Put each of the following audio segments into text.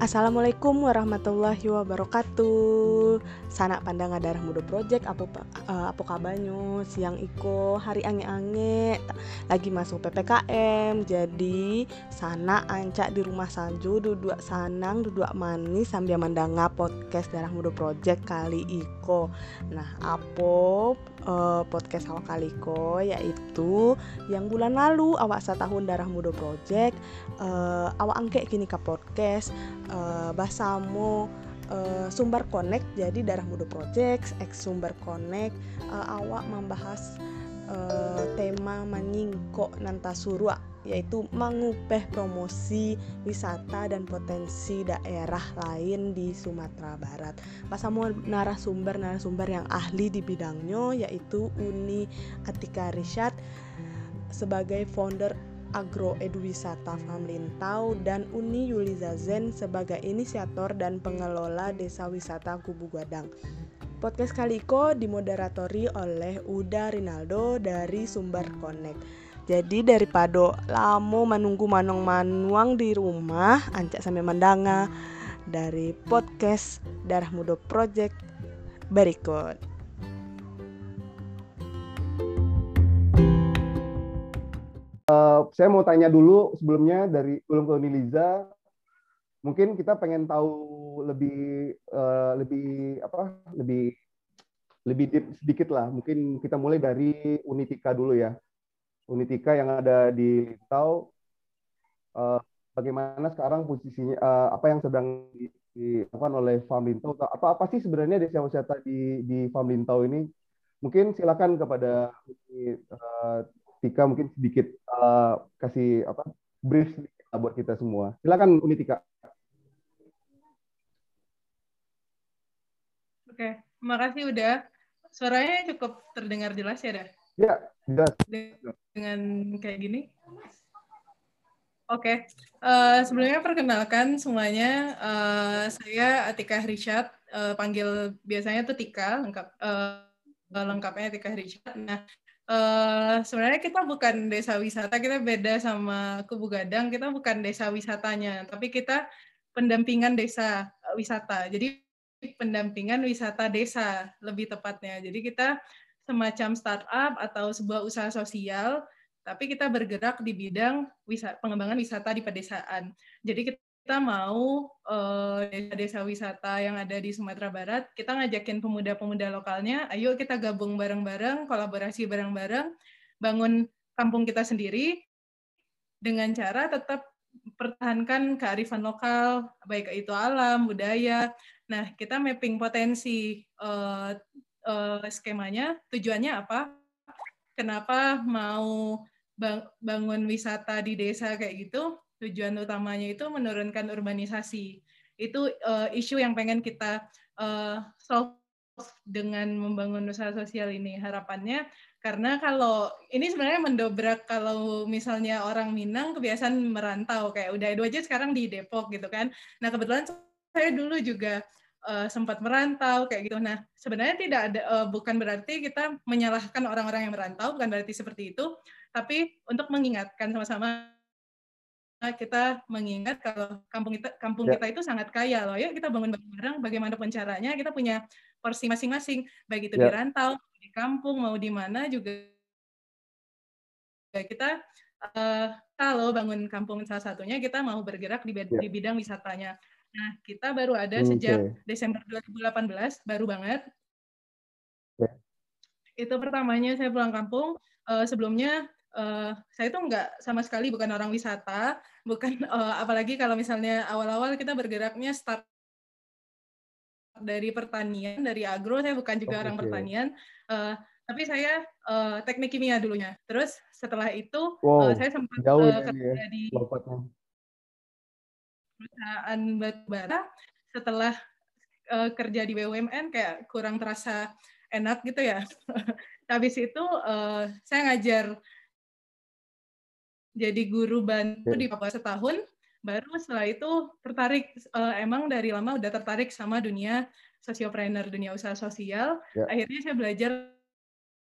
Assalamualaikum warahmatullahi wabarakatuh. Sanak pandang darah muda project apa uh, apa kabarnya siang iko hari ange-ange lagi masuk PPKM jadi sana ancak di rumah salju duduk sanang duduk manis sambil mendanga podcast darah muda project kali iko. Nah apa uh, podcast awak kali iko yaitu yang bulan lalu awak setahun darah muda project uh, awak angke kini ke podcast uh, bahasamu uh, sumber connect jadi darah muda project ex sumber connect uh, awak membahas uh, tema menyingkok nanta surua yaitu mengupeh promosi wisata dan potensi daerah lain di Sumatera Barat. Pasamu narasumber narasumber yang ahli di bidangnya yaitu Uni Atika Rishad sebagai founder Agro Eduwisata Famlintau dan Uni Yulizazen sebagai inisiator dan pengelola Desa Wisata Kubu Gadang. Podcast Kaliko dimoderatori oleh Uda Rinaldo dari Sumber Connect. Jadi daripada lamo menunggu manong manuang di rumah, ancak sampai mendanga dari podcast Darah Muda Project berikut. Uh, saya mau tanya dulu sebelumnya dari belum ke Liza, mungkin kita pengen tahu lebih uh, lebih apa lebih lebih deep sedikit lah. Mungkin kita mulai dari Unitika dulu ya. Unitika yang ada di Tau. Uh, bagaimana sekarang posisinya uh, apa yang sedang dilakukan oleh Farm Lintau? Apa apa sih sebenarnya desa wisata di di Farm Lintau ini? Mungkin silakan kepada uh, Tika mungkin sedikit uh, kasih apa brief buat kita semua. Silakan Unitika. Oke, makasih udah. Suaranya cukup terdengar jelas ya, dah? Ya, jelas. Dengan kayak gini. Oke, uh, sebelumnya perkenalkan semuanya. Uh, saya Atika Richard, uh, panggil biasanya tuh Tika, lengkap uh, lengkapnya Tika Richard. Nah, Uh, sebenarnya kita bukan desa wisata, kita beda sama Kubu Gadang. Kita bukan desa wisatanya, tapi kita pendampingan desa wisata. Jadi pendampingan wisata desa lebih tepatnya. Jadi kita semacam startup atau sebuah usaha sosial, tapi kita bergerak di bidang wisata, pengembangan wisata di pedesaan. Jadi kita mau uh, desa wisata yang ada di Sumatera Barat, kita ngajakin pemuda-pemuda lokalnya, ayo kita gabung bareng-bareng, kolaborasi bareng-bareng, bangun kampung kita sendiri dengan cara tetap pertahankan kearifan lokal, baik itu alam, budaya. Nah, kita mapping potensi uh, uh, skemanya, tujuannya apa? Kenapa mau bangun wisata di desa kayak gitu? tujuan utamanya itu menurunkan urbanisasi. Itu uh, isu yang pengen kita uh, solve dengan membangun usaha sosial ini. Harapannya karena kalau ini sebenarnya mendobrak kalau misalnya orang Minang kebiasaan merantau kayak udah itu aja sekarang di Depok gitu kan. Nah kebetulan saya dulu juga uh, sempat merantau kayak gitu. Nah sebenarnya tidak ada uh, bukan berarti kita menyalahkan orang-orang yang merantau, bukan berarti seperti itu, tapi untuk mengingatkan sama-sama kita mengingat kalau kampung kita kampung ya. kita itu sangat kaya loh. Yuk kita bangun bareng-bareng bagaimanapun caranya kita punya porsi masing-masing baik itu ya. di rantau, di kampung mau di mana juga kita uh, kalau bangun kampung salah satunya kita mau bergerak di, ya. di bidang wisatanya. Nah, kita baru ada okay. sejak Desember 2018, baru banget. Ya. Itu pertamanya saya pulang kampung. Uh, sebelumnya uh, saya itu nggak sama sekali bukan orang wisata, bukan uh, apalagi kalau misalnya awal-awal kita bergeraknya start dari pertanian, dari agro, saya bukan juga oh, orang okay. pertanian, uh, tapi saya uh, teknik kimia dulunya. Terus setelah itu wow, uh, saya sempat jauh uh, kerja ya, di perusahaan batubara. Setelah uh, kerja di BUMN kayak kurang terasa enak gitu ya. Habis itu uh, saya ngajar jadi guru bantu di Papua setahun, baru setelah itu tertarik uh, emang dari lama udah tertarik sama dunia sosiopreneur, dunia usaha sosial. Ya. Akhirnya saya belajar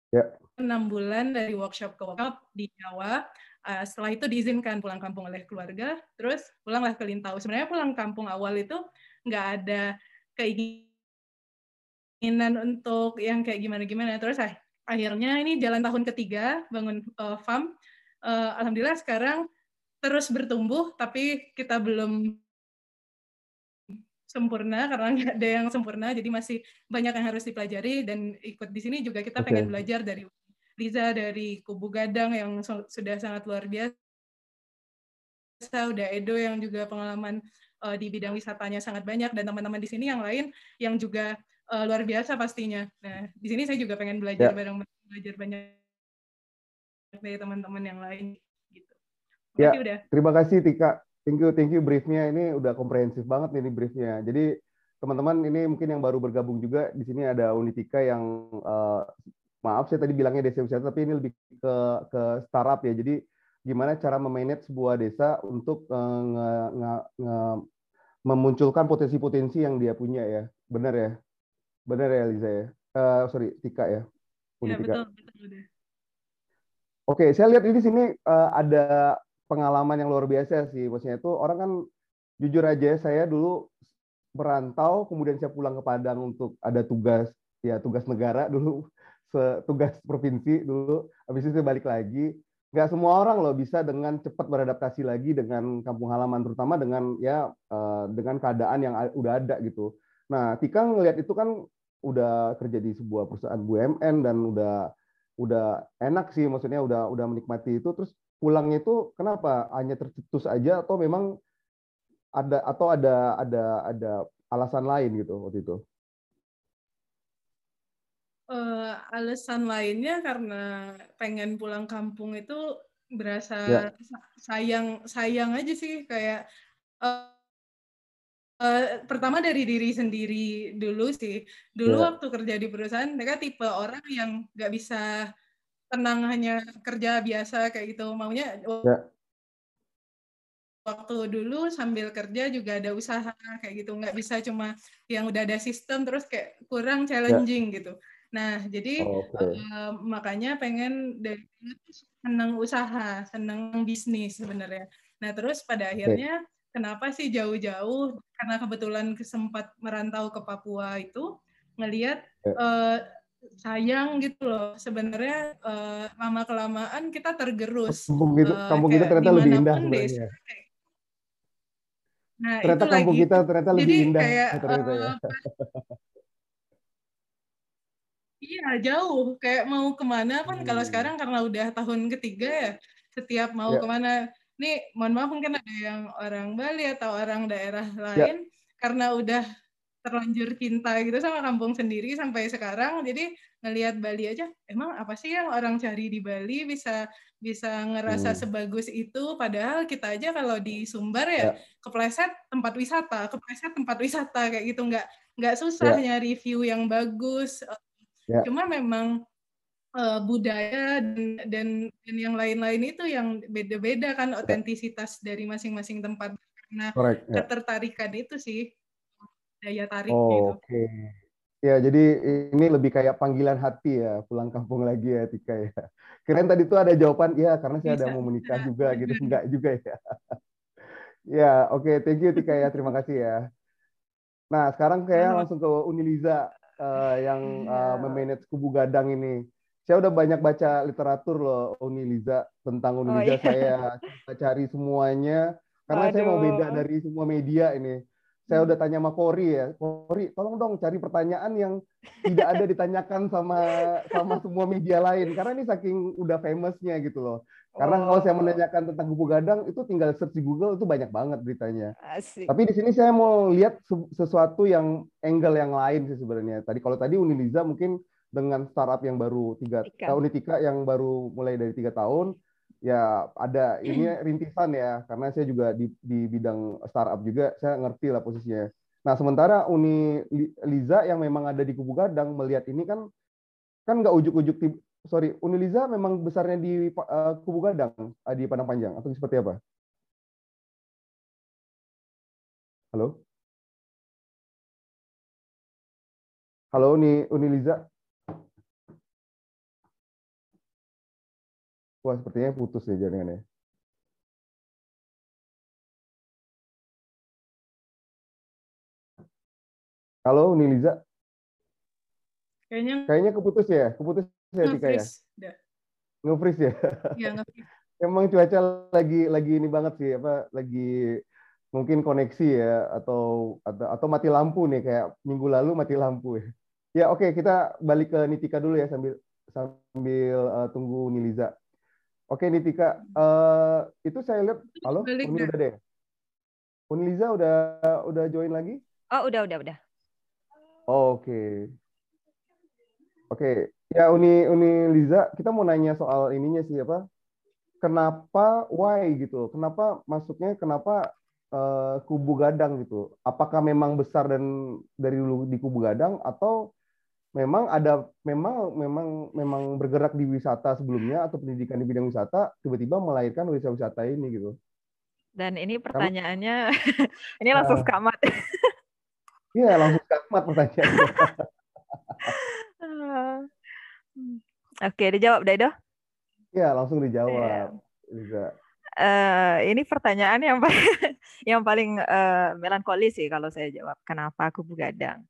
Ya. enam bulan dari workshop ke workshop di Jawa. Uh, setelah itu diizinkan pulang kampung oleh keluarga, terus pulanglah ke Lintau. Sebenarnya pulang kampung awal itu nggak ada keinginan untuk yang kayak gimana-gimana. Terus ah, akhirnya ini jalan tahun ketiga bangun uh, farm. Uh, Alhamdulillah sekarang terus bertumbuh, tapi kita belum sempurna karena nggak ada yang sempurna jadi masih banyak yang harus dipelajari dan ikut di sini juga kita okay. pengen belajar dari Liza dari Kubu Gadang yang sudah sangat luar biasa udah Edo yang juga pengalaman uh, di bidang wisatanya sangat banyak dan teman-teman di sini yang lain yang juga uh, luar biasa pastinya nah di sini saya juga pengen belajar yeah. bareng belajar banyak dari teman-teman yang lain gitu ya, udah. terima kasih Tika Thank you, thank you briefnya ini udah komprehensif banget nih briefnya. Jadi teman-teman ini mungkin yang baru bergabung juga di sini ada Unitika yang uh, maaf saya tadi bilangnya desa wisata tapi ini lebih ke ke startup ya. Jadi gimana cara memanage sebuah desa untuk uh, nge, nge, nge, memunculkan potensi-potensi yang dia punya ya. Benar ya? Benar ya Liza ya? Uh, sorry, Tika ya. Unitika. Ya, betul, betul. Oke, saya lihat di sini uh, ada pengalaman yang luar biasa sih. Maksudnya itu orang kan jujur aja saya dulu merantau kemudian saya pulang ke Padang untuk ada tugas ya tugas negara dulu tugas provinsi dulu habis itu balik lagi. Nggak semua orang loh bisa dengan cepat beradaptasi lagi dengan kampung halaman terutama dengan ya eh, dengan keadaan yang udah ada gitu. Nah Tika ngelihat itu kan udah kerja di sebuah perusahaan BUMN dan udah udah enak sih maksudnya udah udah menikmati itu. Terus pulangnya itu kenapa? Hanya tercetus aja atau memang ada atau ada ada ada alasan lain gitu waktu itu? Uh, alasan lainnya karena pengen pulang kampung itu berasa ya. sayang sayang aja sih kayak uh, uh, pertama dari diri sendiri dulu sih dulu ya. waktu kerja di perusahaan mereka tipe orang yang nggak bisa tenang hanya kerja biasa kayak gitu maunya ya. waktu dulu sambil kerja juga ada usaha kayak gitu nggak bisa cuma yang udah ada sistem terus kayak kurang ya. challenging ya. gitu nah jadi okay. uh, makanya pengen dari senang usaha senang bisnis sebenarnya nah terus pada akhirnya okay. kenapa sih jauh-jauh karena kebetulan kesempat merantau ke Papua itu ngelihat ya. uh, sayang gitu loh sebenarnya uh, lama kelamaan kita tergerus kampung gitu uh, kampung kita ternyata lebih indah sebenarnya nah ternyata kampung lagi, kita ternyata lebih indah kayak, ternyata uh, ya. Iya jauh kayak mau ke mana pun hmm. kalau sekarang karena udah tahun ketiga ya setiap mau ya. ke mana nih mohon maaf mungkin ada yang orang Bali atau orang daerah ya. lain ya. karena udah terlanjur cinta gitu sama kampung sendiri sampai sekarang jadi ngelihat Bali aja emang apa sih yang orang cari di Bali bisa bisa ngerasa hmm. sebagus itu padahal kita aja kalau di Sumbar ya, ya. kepleset tempat wisata kepleset tempat wisata kayak gitu nggak nggak susah ya. nyari view yang bagus ya. cuma memang uh, budaya dan, dan dan yang lain-lain itu yang beda-beda kan ya. otentisitas dari masing-masing tempat karena Correct, ya. ketertarikan itu sih daya tarik oh, gitu. Oke. Okay. Ya, jadi ini lebih kayak panggilan hati ya, pulang kampung lagi ya Tika ya. Keren tadi tuh ada jawaban, ya karena saya Bisa. ada mau menikah juga gitu, enggak juga ya. ya, oke, okay, thank you Tika ya, terima kasih ya. Nah, sekarang kayak langsung ke Uniliza uh, yang uh, memanage kubu gadang ini. Saya udah banyak baca literatur loh Uniliza tentang Uniliza oh, iya. saya cari semuanya karena Aduh. saya mau beda dari semua media ini saya udah tanya sama Kori ya, Kori, tolong dong cari pertanyaan yang tidak ada ditanyakan sama sama semua media lain karena ini saking udah famousnya gitu loh. Karena oh. kalau saya menanyakan tentang kubu gadang itu tinggal search di Google itu banyak banget beritanya. Asik. Tapi di sini saya mau lihat sesuatu yang angle yang lain sih sebenarnya. Tadi kalau tadi Uniliza mungkin dengan startup yang baru tiga tahun Unitika yang baru mulai dari tiga tahun ya ada ini rintisan ya karena saya juga di, di bidang startup juga saya ngerti lah posisinya. Nah sementara Uni Liza yang memang ada di Kubu Gadang melihat ini kan kan nggak ujuk-ujuk sorry Uni Liza memang besarnya di uh, Kubu Gadang uh, di Padang Panjang atau seperti apa? Halo? Halo Uni Uni Liza? Wah, sepertinya putus ya jaringannya. Halo, Niliza. Kayaknya Kayaknya keputus ya, keputus ya Tika ya. nge-freeze. Ya. Iya, nge-freeze. Emang cuaca lagi lagi ini banget sih apa lagi mungkin koneksi ya atau atau atau mati lampu nih kayak minggu lalu mati lampu ya. Ya oke kita balik ke Nitika dulu ya sambil sambil uh, tunggu Niliza. Oke Nitika, uh, itu saya lihat halo, Balik udah deh. Uniliza udah udah join lagi? Oh, udah, udah, udah. Oke. Oke, ya Uni Uni Liza, kita mau nanya soal ininya sih apa? Kenapa why gitu? Kenapa masuknya kenapa eh, kubu gadang gitu? Apakah memang besar dan dari dulu di kubu gadang atau memang ada memang memang memang bergerak di wisata sebelumnya atau pendidikan di bidang wisata tiba-tiba melahirkan wisata-wisata ini gitu? Dan ini pertanyaannya, ini langsung Ah. skamat. Iya, langsung skakmat pertanyaannya. Oke, dijawab, Daido. Iya, langsung dijawab. Liza. Eh, ini pertanyaan yang paling, yang paling eh, melankolis sih kalau saya jawab. Kenapa aku begadang?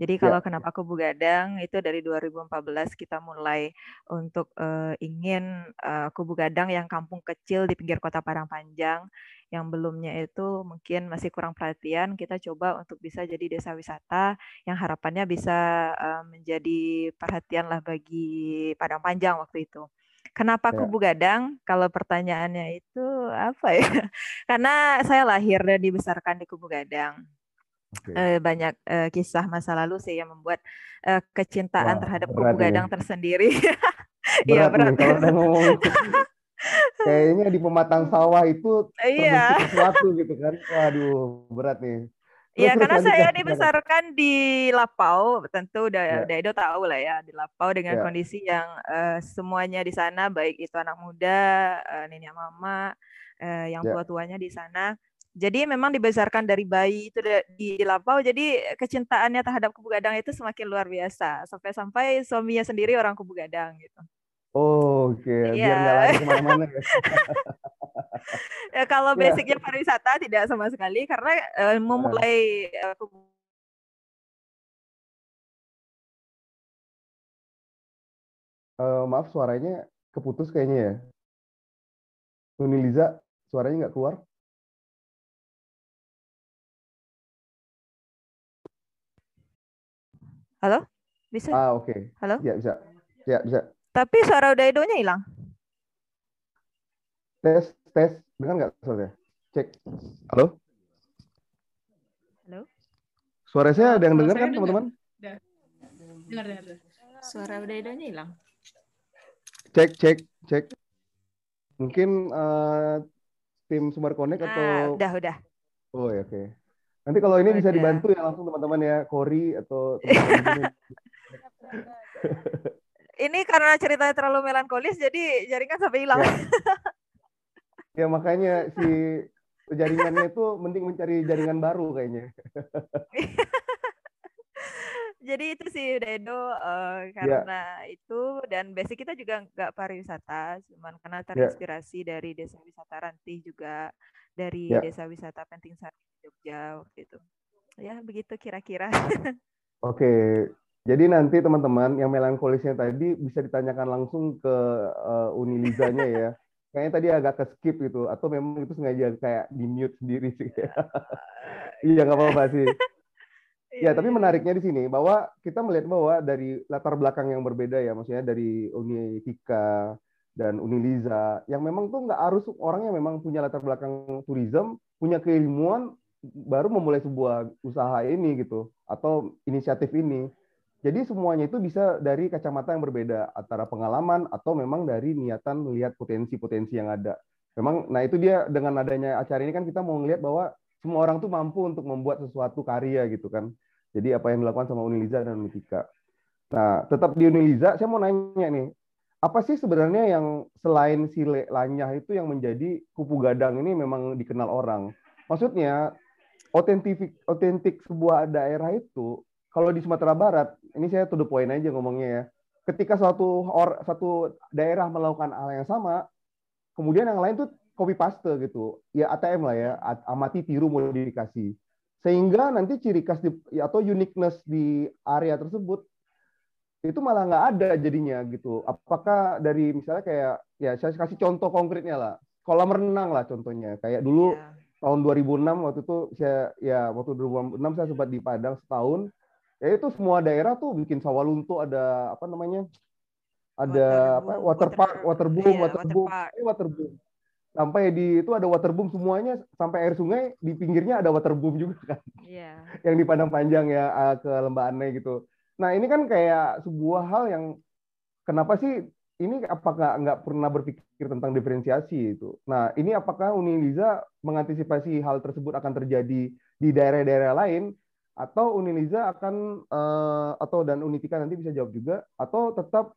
Jadi Ya. kalau kenapa aku begadang itu dari 2014 kita mulai untuk eh, ingin eh, kubu gadang yang kampung kecil di pinggir kota Padang Panjang yang belumnya itu mungkin masih kurang perhatian kita coba untuk bisa jadi desa wisata yang harapannya bisa eh, menjadi perhatian lah bagi Padang Panjang waktu itu. Kenapa Ya. kubu gadang? Kalau pertanyaannya itu apa ya? Karena saya lahir dan dibesarkan di kubu gadang. Oke. Eh, banyak eh, kisah masa lalu sih yang membuat eh, kecintaan Wah, terhadap kubu ini. gadang tersendiri. Iya, berat, nih berat. kalau udah ngomong kayaknya di pematang sawah itu Iya. sesuatu gitu kan waduh berat nih Iya, karena saya dibesarkan di Lapau, tentu Ya. udah Daido tahu lah ya, di Lapau dengan Ya. kondisi yang eh, semuanya di sana, baik itu anak muda, eh, nenek mama, eh, yang Ya. tua-tuanya di sana. Jadi memang dibesarkan dari bayi itu di, Lapau, jadi kecintaannya terhadap kubu gadang itu semakin luar biasa. Sampai-sampai suaminya sendiri orang kubu gadang gitu. oh, oke biar Iya. nggak lari ke mana-mana ya Ya, kalau Ya. basicnya pariwisata tidak sama sekali, karena eh, memulai kubu Eh, maaf suaranya keputus kayaknya ya Nuni Liza suaranya nggak keluar Halo? Bisa? ah oke Halo? ya bisa ya bisa Tapi suara Daidonya hilang. tes tes dengar nggak suaranya cek halo Halo? suara saya ada yang dengar kan teman-teman Dengar, dengar, dengar. Suara Daidonya hilang. cek cek cek mungkin eh, tim Sumber Connect Ah, atau udah, udah. Oh ya, oke. Nanti kalau ini bisa dibantu ya langsung teman-teman ya, Kori atau teman-teman. Ini karena ceritanya terlalu melankolis, jadi jaringan sampai hilang. Ya makanya si jaringannya itu mending mencari jaringan baru kayaknya. Jadi itu sih Daido eh, karena itu dan basic kita juga nggak pariwisata, cuman karena terinspirasi dari desa wisata Rantih juga dari Ya. desa wisata Penting Sari Jogja waktu itu. Ya begitu kira-kira. Oke. Jadi nanti teman-teman yang melankolisnya tadi bisa ditanyakan langsung ke uh, Unilizanya ya. Kayaknya tadi agak ke skip gitu atau memang itu sengaja kayak di mute sendiri sih. Iya nggak apa-apa sih. Ya, tapi menariknya di sini bahwa kita melihat bahwa dari latar belakang yang berbeda ya, maksudnya dari Uni Tika dan Uniliza, yang memang tuh nggak harus orangnya memang punya latar belakang tourism, punya keilmuan, baru memulai sebuah usaha ini gitu, atau inisiatif ini. Jadi semuanya itu bisa dari kacamata yang berbeda, antara pengalaman atau memang dari niatan melihat potensi-potensi yang ada. Memang, nah itu dia dengan adanya acara ini kan kita mau ngelihat bahwa semua orang tuh mampu untuk membuat sesuatu karya gitu kan. Jadi apa yang dilakukan sama Uniliza dan Unitika. Nah, tetap di Uniliza, saya mau nanya nih, apa sih sebenarnya yang selain si Lanyah itu yang menjadi kupu gadang ini memang dikenal orang? Maksudnya, otentik otentik sebuah daerah itu, kalau di Sumatera Barat, ini saya to the point aja ngomongnya ya, ketika suatu or, satu daerah melakukan hal yang sama, kemudian yang lain tuh copy paste gitu. Ya ATM lah ya, amati, tiru, modifikasi. Sehingga nanti ciri khas di, atau uniqueness di area tersebut itu malah nggak ada jadinya gitu. Apakah dari misalnya kayak ya saya kasih contoh konkretnya lah, kolam renang lah contohnya. Kayak dulu yeah. tahun 2006 waktu itu saya ya waktu 2006 saya sempat di Padang setahun. Ya itu semua daerah tuh bikin sawalunto ada apa namanya? Ada water apa? Water park, water boom, iya, water Sampai di itu ada water boom semuanya sampai air sungai di pinggirnya ada water boom juga kan. Iya. Yang di Padang Panjang ya eh, ke Lembah Anai gitu Nah ini kan kayak sebuah hal yang kenapa sih ini apakah nggak pernah berpikir tentang diferensiasi itu? Nah ini apakah Uniliza mengantisipasi hal tersebut akan terjadi di daerah-daerah lain atau Uniliza akan uh, atau dan Unitika nanti bisa jawab juga atau tetap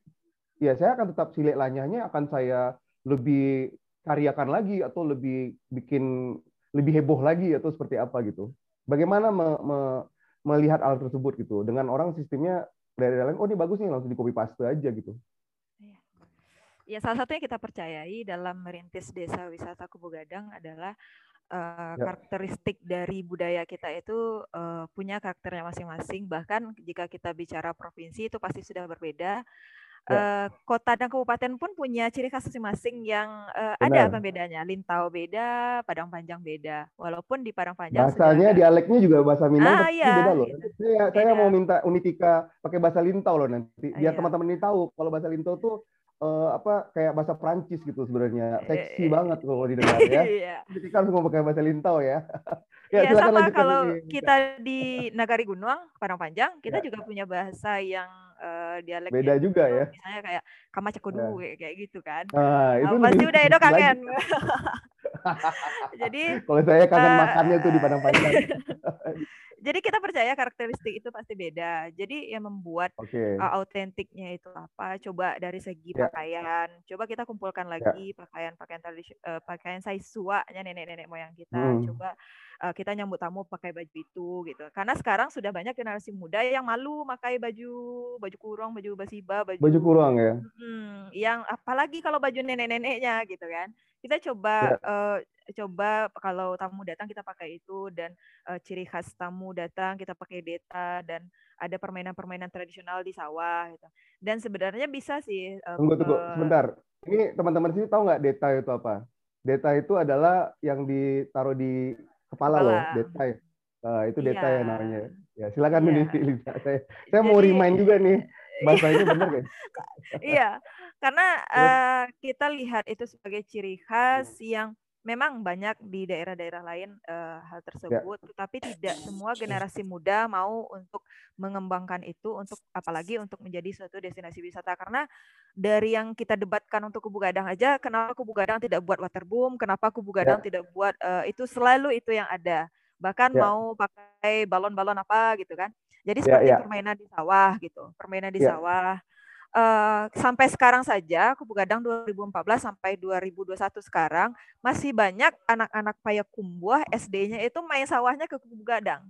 ya saya akan tetap silik lanyahnya akan saya lebih karyakan lagi atau lebih bikin lebih heboh lagi atau seperti apa gitu. Bagaimana me, me, melihat hal tersebut gitu. Dengan orang sistemnya dari lain, oh ini bagus nih langsung di copy paste aja gitu. Iya. Ya salah satu yang kita percayai dalam merintis desa wisata Kubu Gadang adalah uh, ya. karakteristik dari budaya kita itu uh, punya karakternya masing-masing. Bahkan jika kita bicara provinsi itu pasti sudah berbeda. Uh, kota dan kabupaten pun punya ciri khas masing-masing yang uh, ada pembedanya. Lintau beda, Padang Panjang beda. Walaupun di Padang Panjang bahasanya dialeknya juga bahasa Minang ah, iya. beda loh. Saya, beda. saya mau minta Unitika pakai bahasa Lintau loh nanti. Biar ah, teman-teman ini tahu kalau bahasa Lintau tuh uh, apa kayak bahasa Prancis gitu sebenarnya. Seksi banget kalau didengar ya. Iya. Unitika harus mau pakai bahasa Lintau ya. ya, ya sama kalau ini. kita di Nagari Gunung, Padang Panjang, kita ya. juga punya bahasa yang uh, dialek beda juga ya misalnya kayak kamacakudu ya. kayak gitu kan ah, itu nah, pasti udah Edo kangen jadi kalau saya kangen uh, makannya tuh di Padang Panjang jadi kita percaya karakteristik itu pasti beda. Jadi yang membuat okay. uh, autentiknya itu apa? Coba dari segi yeah. pakaian. Coba kita kumpulkan ya. lagi pakaian-pakaian tradisi uh, pakaian saisuanya nenek-nenek moyang kita. Hmm. Coba uh, kita nyambut tamu pakai baju itu gitu. Karena sekarang sudah banyak generasi muda yang malu pakai baju baju kurung, baju basiba, baju baju kurung ya. Hmm, yang apalagi kalau baju nenek-neneknya gitu kan. Kita coba. Ya. uh, coba kalau tamu datang kita pakai itu dan uh, ciri khas tamu datang kita pakai data dan ada permainan-permainan tradisional di sawah gitu. Dan sebenarnya bisa sih uh, Tunggu tunggu sebentar. Ini teman-teman sini tahu nggak data itu apa? Data itu adalah yang ditaruh di kepala, kepala. loh, data. Uh, itu data iya. ya namanya. Ya, silakan iya. nih saya. Saya Jadi, mau remind juga nih bahasanya benar kan? iya, karena uh, kita lihat itu sebagai ciri khas yang memang banyak di daerah-daerah lain uh, hal ya. tersebut, ya. tetapi tidak semua generasi muda mau untuk mengembangkan itu untuk apalagi untuk menjadi suatu destinasi wisata karena dari yang kita debatkan untuk Kubu Gadang aja, kenapa Kubu Gadang tidak buat waterboom, kenapa Kubu ya. Gadang ya. tidak buat uh, itu selalu itu yang ada, bahkan ya. mau pakai balon-balon apa gitu kan. Jadi ya, seperti ya, ya. permainan di sawah gitu, permainan di ya. sawah uh, sampai sekarang saja Kubu Gadang 2014 sampai 2021 sekarang masih banyak anak-anak Payakumbuh SD-nya itu main sawahnya ke Kubu Gadang.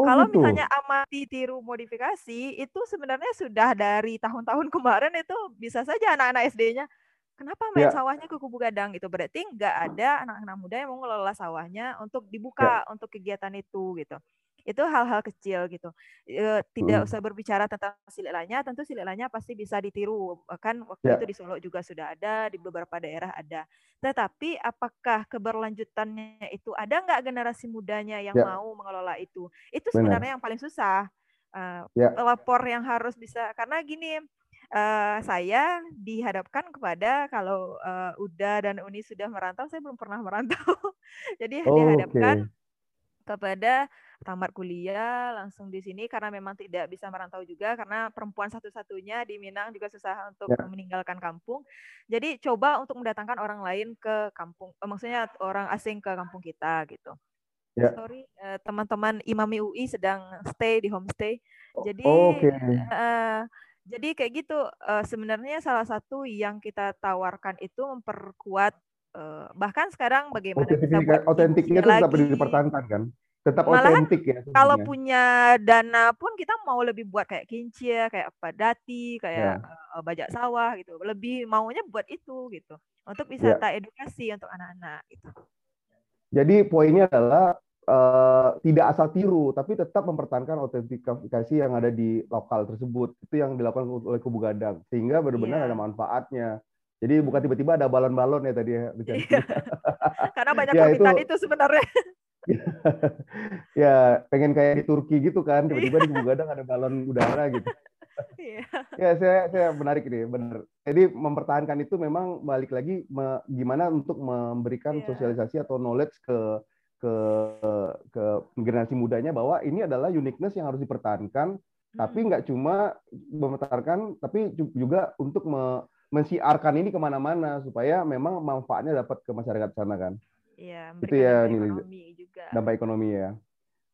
Oh, Kalau gitu. misalnya amati tiru modifikasi itu sebenarnya sudah dari tahun-tahun kemarin itu bisa saja anak-anak SD-nya kenapa main ya. sawahnya ke Kubu Gadang itu berarti nggak ada anak-anak muda yang mau ngelola sawahnya untuk dibuka ya. untuk kegiatan itu gitu itu hal-hal kecil gitu e, tidak hmm. usah berbicara tentang sililanya tentu sililanya pasti bisa ditiru kan waktu yeah. itu di Solo juga sudah ada di beberapa daerah ada tetapi apakah keberlanjutannya itu ada nggak generasi mudanya yang yeah. mau mengelola itu itu sebenarnya Benar. yang paling susah uh, ya. lapor yang harus bisa karena gini uh, saya dihadapkan kepada kalau uh, Uda dan Uni sudah merantau saya belum pernah merantau jadi oh, dihadapkan okay. Kepada tamat kuliah langsung di sini karena memang tidak bisa merantau juga karena perempuan satu-satunya di Minang juga susah untuk ya. meninggalkan kampung. Jadi coba untuk mendatangkan orang lain ke kampung, eh, maksudnya orang asing ke kampung kita gitu. Ya. Sorry, uh, teman-teman Imami UI sedang stay di homestay. Jadi oh, okay. uh, jadi kayak gitu. Uh, sebenarnya salah satu yang kita tawarkan itu memperkuat uh, bahkan sekarang bagaimana otentiknya itu tetap dipertahankan kan? tetap otentik ya. kalau sebenarnya. punya dana pun kita mau lebih buat kayak kincia, kayak apa dati, kayak Ya. eh, bajak sawah gitu. Lebih maunya buat itu gitu. Untuk Ya. wisata edukasi untuk anak-anak gitu. Jadi poinnya adalah eh, tidak asal tiru, tapi tetap mempertahankan autentikasi yang ada di lokal tersebut. Itu yang dilakukan oleh Kubu Gadang, sehingga benar-benar Iya. ada manfaatnya. Jadi bukan tiba-tiba ada balon-balon ya tadi ya. Iya. Karena banyak Ya, permintaan itu- itu sebenarnya. ya pengen kayak di Turki gitu kan, tiba-tiba di Kubu Gadang ada balon udara gitu. Iya. Ya saya saya menarik ini benar. Jadi mempertahankan itu memang balik lagi me- gimana untuk memberikan Iya. sosialisasi atau knowledge ke ke ke generasi mudanya bahwa ini adalah uniqueness yang harus dipertahankan tapi Hmm. nggak cuma mempertahankan tapi ju- juga untuk me- mensiarkan ini ke mana-mana supaya memang manfaatnya dapat ke masyarakat sana kan Iya, Itu ya, ekonomi juga. dampak ekonomi ya.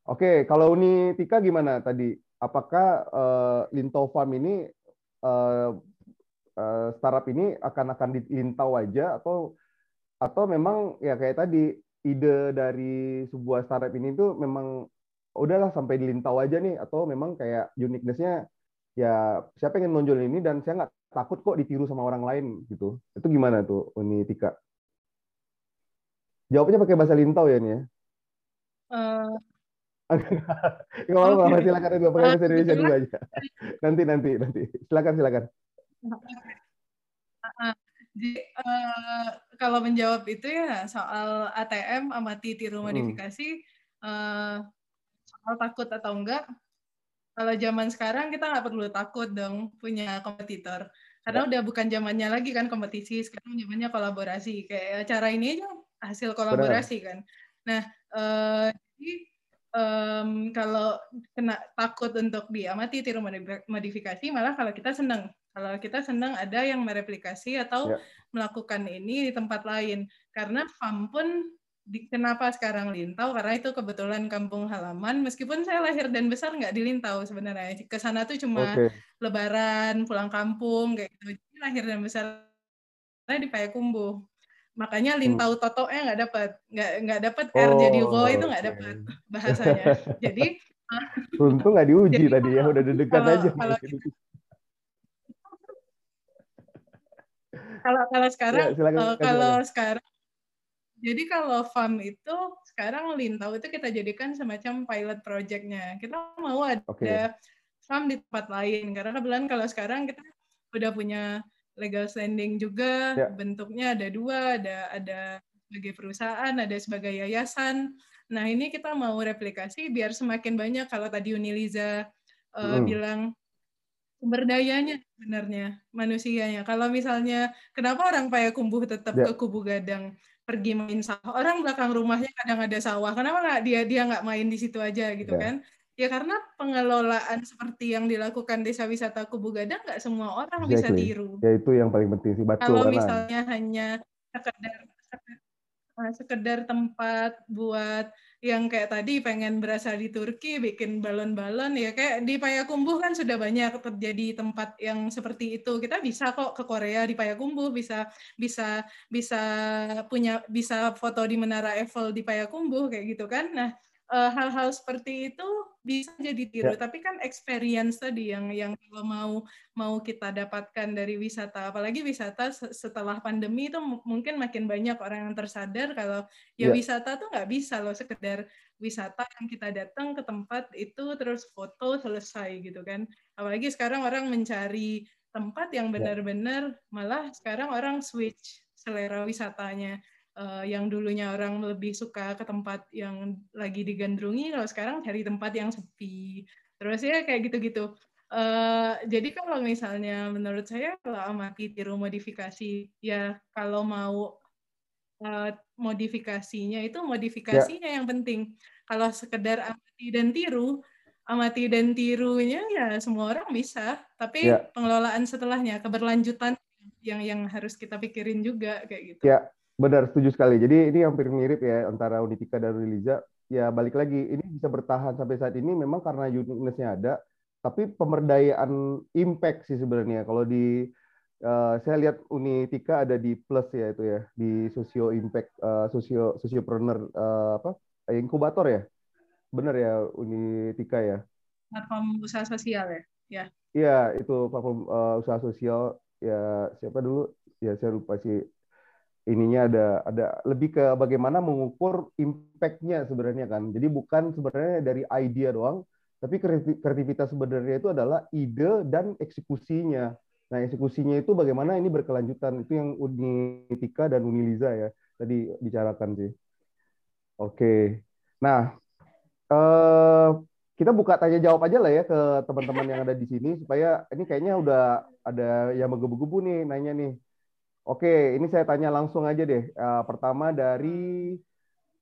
Oke, kalau Uni Tika gimana tadi? Apakah eh, Linto Farm ini eh, eh, startup ini akan akan di Lintau aja atau atau memang ya kayak tadi ide dari sebuah startup ini tuh memang udahlah sampai di Lintau aja nih atau memang kayak uniqueness-nya ya saya pengen nonjol ini dan saya nggak takut kok ditiru sama orang lain gitu. Itu gimana tuh Uni Tika? Jawabnya pakai bahasa Lintau ya nih ya. Eh, Nggak apa-apa, Oke. silakan dulu, pakai bahasa Eh, Indonesia dulu aja. Nanti, nanti, nanti. Silakan, silakan. Jadi eh, kalau menjawab itu ya soal ATM amati tiru Hmm. modifikasi eh, soal takut atau enggak. Kalau zaman sekarang kita nggak perlu takut dong punya kompetitor karena Ya. udah bukan zamannya lagi kan kompetisi sekarang zamannya kolaborasi kayak acara ini aja hasil kolaborasi kan. Nah eh, jadi em, kalau kena takut untuk diamati tiru modif- modifikasi malah kalau kita senang kalau kita senang ada yang mereplikasi atau Ya. melakukan ini di tempat lain karena farm pun di, kenapa sekarang Lintau? Karena itu kebetulan kampung halaman. Meskipun saya lahir dan besar nggak di Lintau sebenarnya. Ke sana tuh cuma Oke, lebaran pulang kampung kayak gitu. Jadi lahir dan besar di Payakumbuh. Makanya Lintau Totonya nggak dapat nggak nggak dapat R jadi Hmm. Oh, Ro itu nggak dapat bahasanya. Jadi Untung nggak diuji Jadi tadi ya, udah kalau- aja. kalau kalau kalau sekarang Ya, silakan, eh, silakan, kalau sekarang jadi kalau farm itu sekarang Lintau itu kita jadikan semacam pilot projectnya kita mau ada Oke. farm di tempat lain karena kebetulan kalau sekarang kita udah punya legal standing juga Ya. bentuknya ada dua ada ada sebagai perusahaan ada sebagai yayasan nah ini kita mau replikasi biar semakin banyak kalau tadi Uniliza eh, Mm. bilang sumber dayanya sebenarnya manusianya. Kalau misalnya kenapa orang Payakumbuh tetap Ya. ke Kubu Gadang pergi main sawah? Orang belakang rumahnya kadang ada sawah. Kenapa nggak dia dia nggak main di situ aja gitu Ya. kan? Ya karena pengelolaan seperti yang dilakukan desa wisata Kubu Gadang nggak semua orang bisa Exactly. tiru. Ya itu yang paling penting sih, betul. Kalau misalnya hanya sekedar eh, sekedar tempat buat yang kayak tadi pengen berasa di Turki bikin balon-balon ya kayak di Payakumbuh kan sudah banyak terjadi tempat yang seperti itu. Kita bisa kok ke Korea di Payakumbuh bisa bisa bisa punya bisa foto di Menara Eiffel di Payakumbuh kayak gitu kan. Nah hal-hal seperti itu bisa jadi tiru Ya. tapi kan experience tadi yang yang kalau mau mau kita dapatkan dari wisata apalagi wisata se- setelah pandemi itu mu- mungkin makin banyak orang yang tersadar kalau ya Ya. wisata tuh nggak bisa loh sekedar wisata yang kita datang ke tempat itu terus foto selesai gitu kan apalagi sekarang orang mencari tempat yang Ya. benar-benar malah sekarang orang switch selera wisatanya Eh, yang dulunya orang lebih suka ke tempat yang lagi digandrungi kalau sekarang cari tempat yang sepi. Terus ya kayak gitu-gitu. Eh, jadi kalau misalnya menurut saya kalau amati tiru modifikasi ya kalau mau eh, modifikasinya itu modifikasinya yang penting. Kalau sekedar amati dan tiru amati dan tirunya ya semua orang bisa. Tapi Ya. pengelolaan setelahnya keberlanjutan yang yang harus kita pikirin juga kayak gitu. Ya, benar setuju sekali. Jadi ini hampir mirip ya antara Unitika dan Uniliza. Ya balik lagi, ini bisa bertahan sampai saat ini memang karena uniqueness-nya ada, tapi pemberdayaan impact sih sebenarnya. Kalau di eh, saya lihat Unitika ada di plus ya itu ya di socio impact eh, socio sociopreneur eh, apa inkubator ya bener ya Unitika ya. Platform usaha sosial ya. Ya. Iya, itu platform uh, usaha sosial ya siapa dulu? Ya saya lupa sih ininya ada ada lebih ke bagaimana mengukur impact-nya sebenarnya kan. Jadi bukan sebenarnya dari idea doang, tapi kreativitas sebenarnya itu adalah ide dan eksekusinya. Nah, eksekusinya itu bagaimana ini berkelanjutan. Itu yang Unitika dan Uniliza ya tadi bicarakan sih. Oke. Nah, eh, kita buka tanya jawab aja lah ya ke teman-teman yang ada di sini supaya ini kayaknya udah ada yang menggebu-gebu nih nanya nih Oke, ini saya tanya langsung aja deh. Uh, pertama dari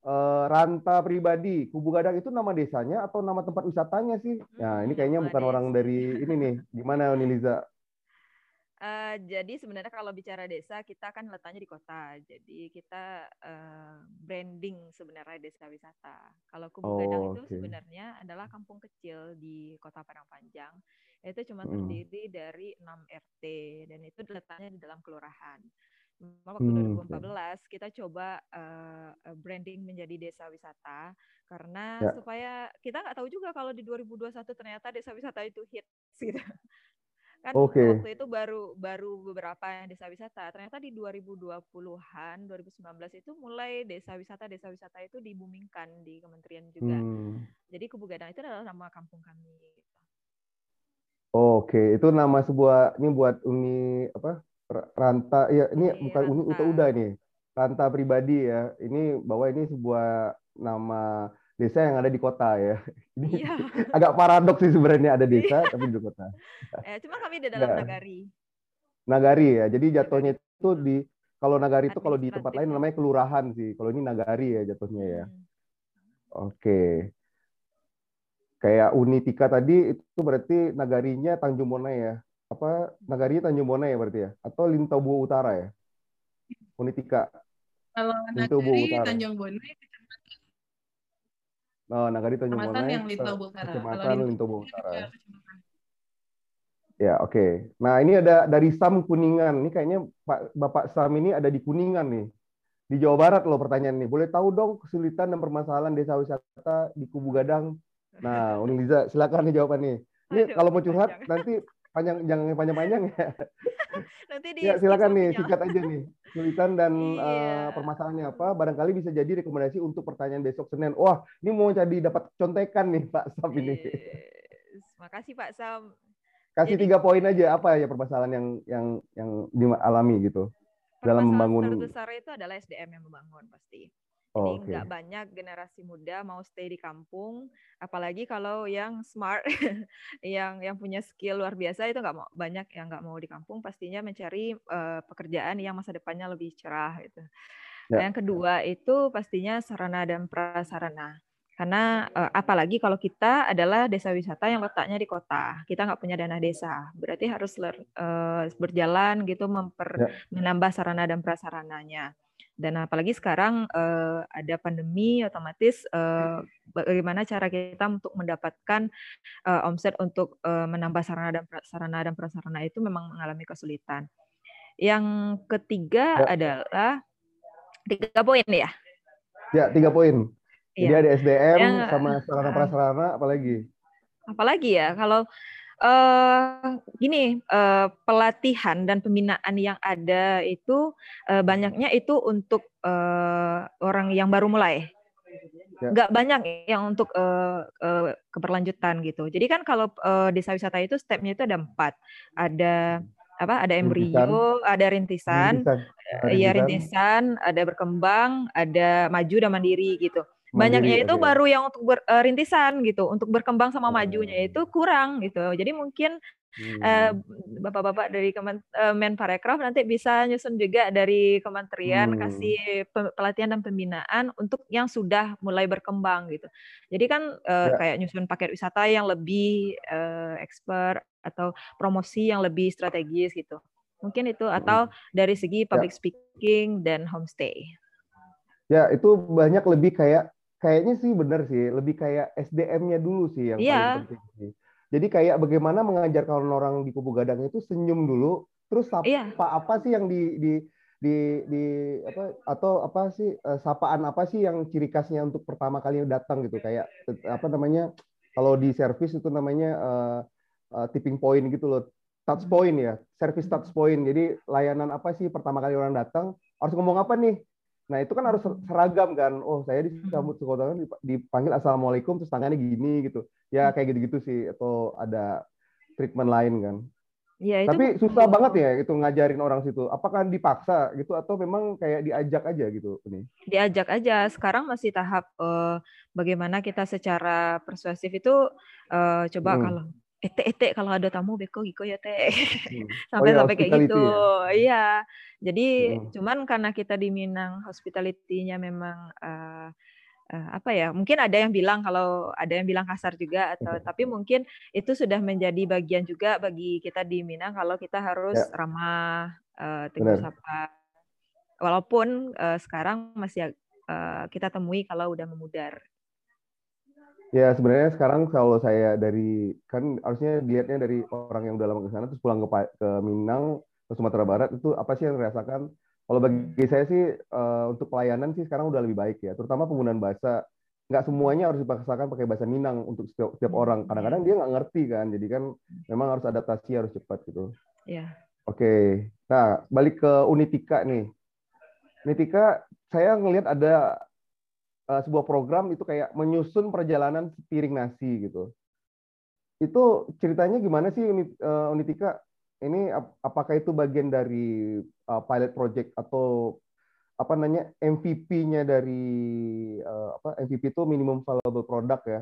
uh, Ranta pribadi, Kubu Gadang itu nama desanya atau nama tempat wisatanya sih? Nah, ini kayaknya bukan orang dari ini nih. Gimana nih Liza? Uh, jadi sebenarnya kalau bicara desa kita kan letaknya di kota. Jadi kita uh, branding sebenarnya desa wisata. Kalau Kubu oh, Gadang itu okay. sebenarnya adalah kampung kecil di Kota Padang Panjang itu cuma terdiri hmm. dari 6 RT dan itu letaknya di dalam kelurahan. Waktu hmm. 2014 kita coba uh, branding menjadi desa wisata karena ya. supaya kita nggak tahu juga kalau di 2021 ternyata desa wisata itu hits gitu. Kan okay. waktu itu baru baru beberapa yang desa wisata. Ternyata di 2020-an, 2019 itu mulai desa wisata desa wisata itu dibumingkan di kementerian juga. Hmm. Jadi Kubu Gadang itu adalah nama kampung kami. Oke, itu nama sebuah ini buat Uni apa? Ranta ya ini iya, bukan Uni Uta Uda ini. Ranta pribadi ya. Ini bahwa ini sebuah nama desa yang ada di kota ya. Ini iya. agak paradoks sih sebenarnya ada desa iya. tapi di kota. Eh, cuma kami di dalam nah. nagari. Nagari ya. Jadi jatuhnya itu di kalau nagari itu kalau di tempat lain namanya kelurahan sih. Kalau ini nagari ya jatuhnya ya. Hmm. Oke kayak Unitika tadi itu berarti nagarinya Tanjung Bonai ya? Apa nagarinya Tanjung Bonai ya berarti ya? Atau Lintobu Utara ya? Unitika. Kalau nagari Utara. Tanjung Bonai Oh, nagari Tanjung Bonai. yang Lintobu Utara. Kecamatan Lintobu Utara ya oke. Okay. nah ini ada dari Sam Kuningan. Ini kayaknya Pak Bapak Sam ini ada di Kuningan nih. Di Jawa Barat loh pertanyaan ini. Boleh tahu dong kesulitan dan permasalahan desa wisata di Kubu Gadang Nah, Uni Liza, silakan nih jawabannya. Ini Aduh, kalau mau curhat panjang. nanti panjang jangan panjang-panjang ya. Nanti di ya, silakan nih singkat aja nih. Kesulitan dan iya. uh, permasalahannya apa? Barangkali bisa jadi rekomendasi untuk pertanyaan besok Senin. Wah, ini mau jadi dapat contekan nih Pak Sam ini. Makasih Pak Sam. Kasih jadi, tiga poin aja apa ya permasalahan yang yang yang dialami gitu dalam membangun. Terbesar itu adalah SDM yang membangun pasti. Jadi oh, okay. nggak banyak generasi muda mau stay di kampung, apalagi kalau yang smart, yang yang punya skill luar biasa itu nggak mau banyak yang nggak mau di kampung, pastinya mencari uh, pekerjaan yang masa depannya lebih cerah gitu. Ya. Yang kedua itu pastinya sarana dan prasarana. Karena uh, apalagi kalau kita adalah desa wisata yang letaknya di kota, kita nggak punya dana desa, berarti harus uh, berjalan gitu memper, ya. menambah sarana dan prasarananya. Dan apalagi sekarang uh, ada pandemi, otomatis uh, bagaimana cara kita untuk mendapatkan uh, omset untuk uh, menambah sarana dan sarana dan prasarana itu memang mengalami kesulitan. Yang ketiga ya. adalah tiga poin ya. Ya tiga poin. Jadi ya. ada SDM yang, sama sarana prasarana, apalagi? Apalagi ya kalau uh, gini uh, pelatihan dan pembinaan yang ada itu uh, banyaknya itu untuk uh, orang yang baru mulai ya. nggak banyak yang untuk uh, uh, keberlanjutan gitu jadi kan kalau uh, desa wisata itu stepnya itu ada empat ada apa ada embrio rintisan. ada rintisan, rintisan. iya rintisan ada berkembang ada maju dan mandiri gitu banyaknya itu okay. baru yang untuk ber, uh, rintisan gitu untuk berkembang sama oh. majunya itu kurang gitu jadi mungkin uh, bapak-bapak dari Kemen, uh, Menparekraf nanti bisa nyusun juga dari kementerian hmm. kasih pelatihan dan pembinaan untuk yang sudah mulai berkembang gitu jadi kan uh, ya. kayak nyusun paket wisata yang lebih uh, expert atau promosi yang lebih strategis gitu mungkin itu atau dari segi public ya. speaking dan homestay Ya, itu banyak lebih kayak kayaknya sih benar sih, lebih kayak SDM-nya dulu sih yang yeah. paling penting sih. Jadi kayak bagaimana mengajarkan orang di kubu gadang itu senyum dulu, terus apa, yeah. apa sih yang di, di di di apa atau apa sih uh, sapaan apa sih yang ciri khasnya untuk pertama kali datang gitu kayak apa namanya kalau di service itu namanya uh, uh, tipping point gitu loh touch point ya service touch point jadi layanan apa sih pertama kali orang datang harus ngomong apa nih nah itu kan harus seragam kan oh saya disambut sekolah dipanggil assalamualaikum terus tangannya gini gitu ya kayak gitu-gitu sih atau ada treatment lain kan Ya, itu Tapi susah banget ya itu ngajarin orang situ. Apakah dipaksa gitu atau memang kayak diajak aja gitu ini? Diajak aja. Sekarang masih tahap uh, bagaimana kita secara persuasif itu uh, coba hmm. kalau ete ete kalau ada tamu beko giko ya teh hmm. sampai oh, ya, sampai kayak gitu ya? iya jadi hmm. cuman karena kita di Minang hospitality-nya memang uh, uh, apa ya mungkin ada yang bilang kalau ada yang bilang kasar juga atau tapi mungkin itu sudah menjadi bagian juga bagi kita di Minang kalau kita harus ya. ramah uh, tegur sapa walaupun uh, sekarang masih uh, kita temui kalau udah memudar Ya sebenarnya sekarang kalau saya dari kan harusnya dilihatnya dari orang yang udah lama ke sana terus pulang ke ke Minang ke Sumatera Barat itu apa sih yang dirasakan kalau bagi saya sih uh, untuk pelayanan sih sekarang udah lebih baik ya, terutama penggunaan bahasa. Nggak semuanya harus dipaksakan pakai bahasa Minang untuk setiap, setiap orang. Kadang-kadang dia nggak ngerti kan, jadi kan memang harus adaptasi harus cepat gitu. Iya. Oke, okay. nah balik ke Unitika nih. Unitika, saya ngelihat ada uh, sebuah program itu kayak menyusun perjalanan piring nasi gitu. Itu ceritanya gimana sih eh, Unitika? ini apakah itu bagian dari uh, pilot project atau apa namanya MVP-nya dari uh, apa MVP itu minimum valuable product ya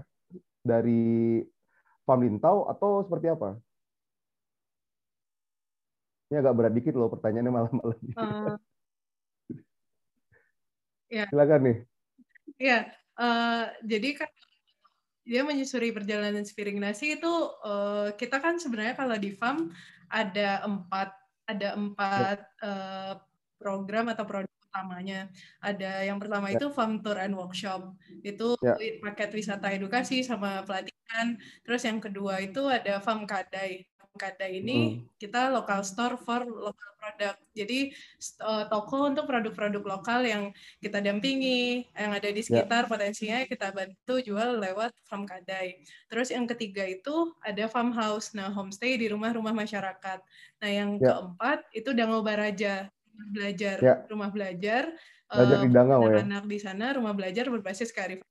dari Farm Lintau atau seperti apa? Ini agak berat dikit loh pertanyaannya malam-malam. Uh, ya. Silakan nih. Ya, uh, jadi kan dia menyusuri perjalanan sepiring nasi itu uh, kita kan sebenarnya kalau di farm ada empat ada empat uh, program atau produk utamanya. Ada yang pertama ya. itu farm tour and workshop. Itu ya. paket wisata edukasi sama pelatihan. Terus yang kedua itu ada farm kadai. Kada ini hmm. kita local store for local product. Jadi uh, toko untuk produk-produk lokal yang kita dampingi, yang ada di ya. sekitar yeah. potensinya kita bantu jual lewat farm kadai. Terus yang ketiga itu ada farmhouse, nah homestay di rumah-rumah masyarakat. Nah yang yeah. keempat itu Dango Baraja, rumah belajar, yeah. rumah belajar. Belajar uh, di Danau ya. Anak di sana rumah belajar berbasis kearifan.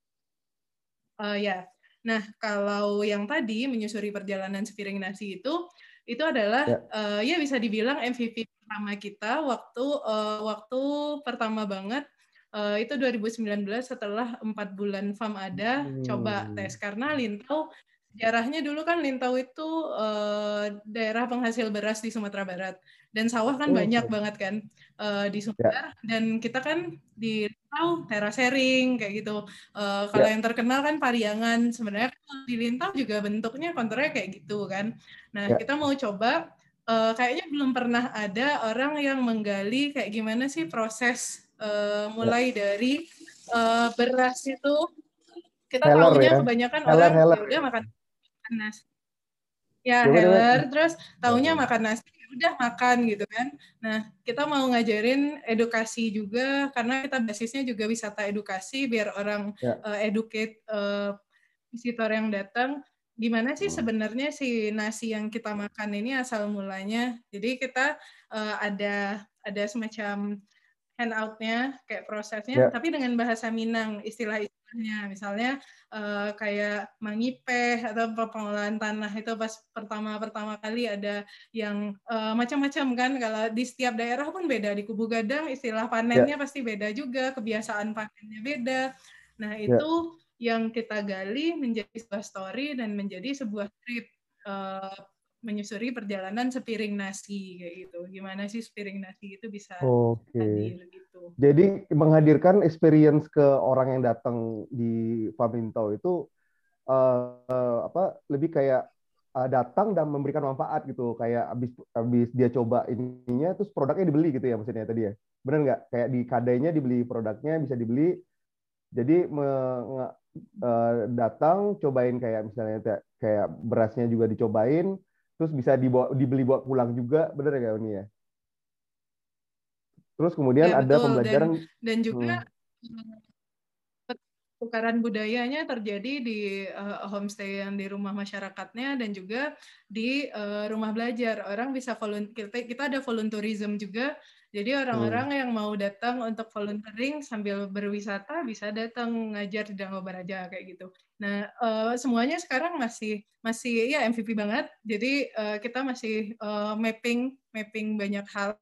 Uh, ya, Nah, kalau yang tadi menyusuri perjalanan sepiring nasi itu, itu adalah ya, uh, ya bisa dibilang MVP pertama kita waktu uh, waktu pertama banget uh, itu 2019 setelah empat bulan FAM ada hmm. coba tes. Karena Lintau sejarahnya dulu kan Lintau itu uh, daerah penghasil beras di Sumatera Barat dan sawah kan oh, banyak okay. banget kan uh, di Sumatera yeah. dan kita kan di Lintau terasering kayak gitu. Uh, kalau yeah. yang terkenal kan Pariangan sebenarnya di Lintau juga bentuknya konturnya kayak gitu kan. Nah yeah. kita mau coba uh, kayaknya belum pernah ada orang yang menggali kayak gimana sih proses uh, mulai yeah. dari uh, beras itu kita tahu tahunya ya. kebanyakan heller, orang heller. Ya udah makan nasi. Ya, Gimana? heller, terus tahunya makan nasi, ya udah makan gitu kan. Nah, kita mau ngajarin edukasi juga karena kita basisnya juga wisata edukasi biar orang ya. uh, educate uh, visitor yang datang gimana sih hmm. sebenarnya si nasi yang kita makan ini asal mulanya. Jadi kita uh, ada ada semacam handoutnya kayak prosesnya, yeah. tapi dengan bahasa Minang istilah istilahnya misalnya uh, kayak mangipeh atau pengolahan tanah itu pas pertama-pertama kali ada yang uh, macam-macam kan kalau di setiap daerah pun beda di Kubu Gadang istilah panennya yeah. pasti beda juga kebiasaan panennya beda nah ya. itu yeah. yang kita gali menjadi sebuah story dan menjadi sebuah trip uh, menyusuri perjalanan sepiring nasi kayak gitu. Gimana sih sepiring nasi itu bisa okay. hadir gitu. Jadi menghadirkan experience ke orang yang datang di Faminto itu uh, uh, apa lebih kayak uh, datang dan memberikan manfaat gitu. Kayak habis habis dia coba ininya terus produknya dibeli gitu ya maksudnya tadi ya. Benar nggak? Kayak di kadainya dibeli produknya bisa dibeli. Jadi me, uh, datang cobain kayak misalnya kayak berasnya juga dicobain terus bisa dibawa dibeli bawa pulang juga bener ya Uni ya Terus kemudian Ya, ada betul. pembelajaran Dan juga Hmm. eh, pertukaran budayanya terjadi di eh, homestay yang di rumah masyarakatnya dan juga di eh, rumah belajar. Orang bisa volunteer, kita, kita ada volunteerism juga. Jadi orang-orang yang mau datang untuk volunteering sambil berwisata bisa datang ngajar di Danau Baraja kayak gitu. Nah, eh, semuanya sekarang masih masih ya MVP banget. Jadi eh, kita masih eh, mapping mapping banyak hal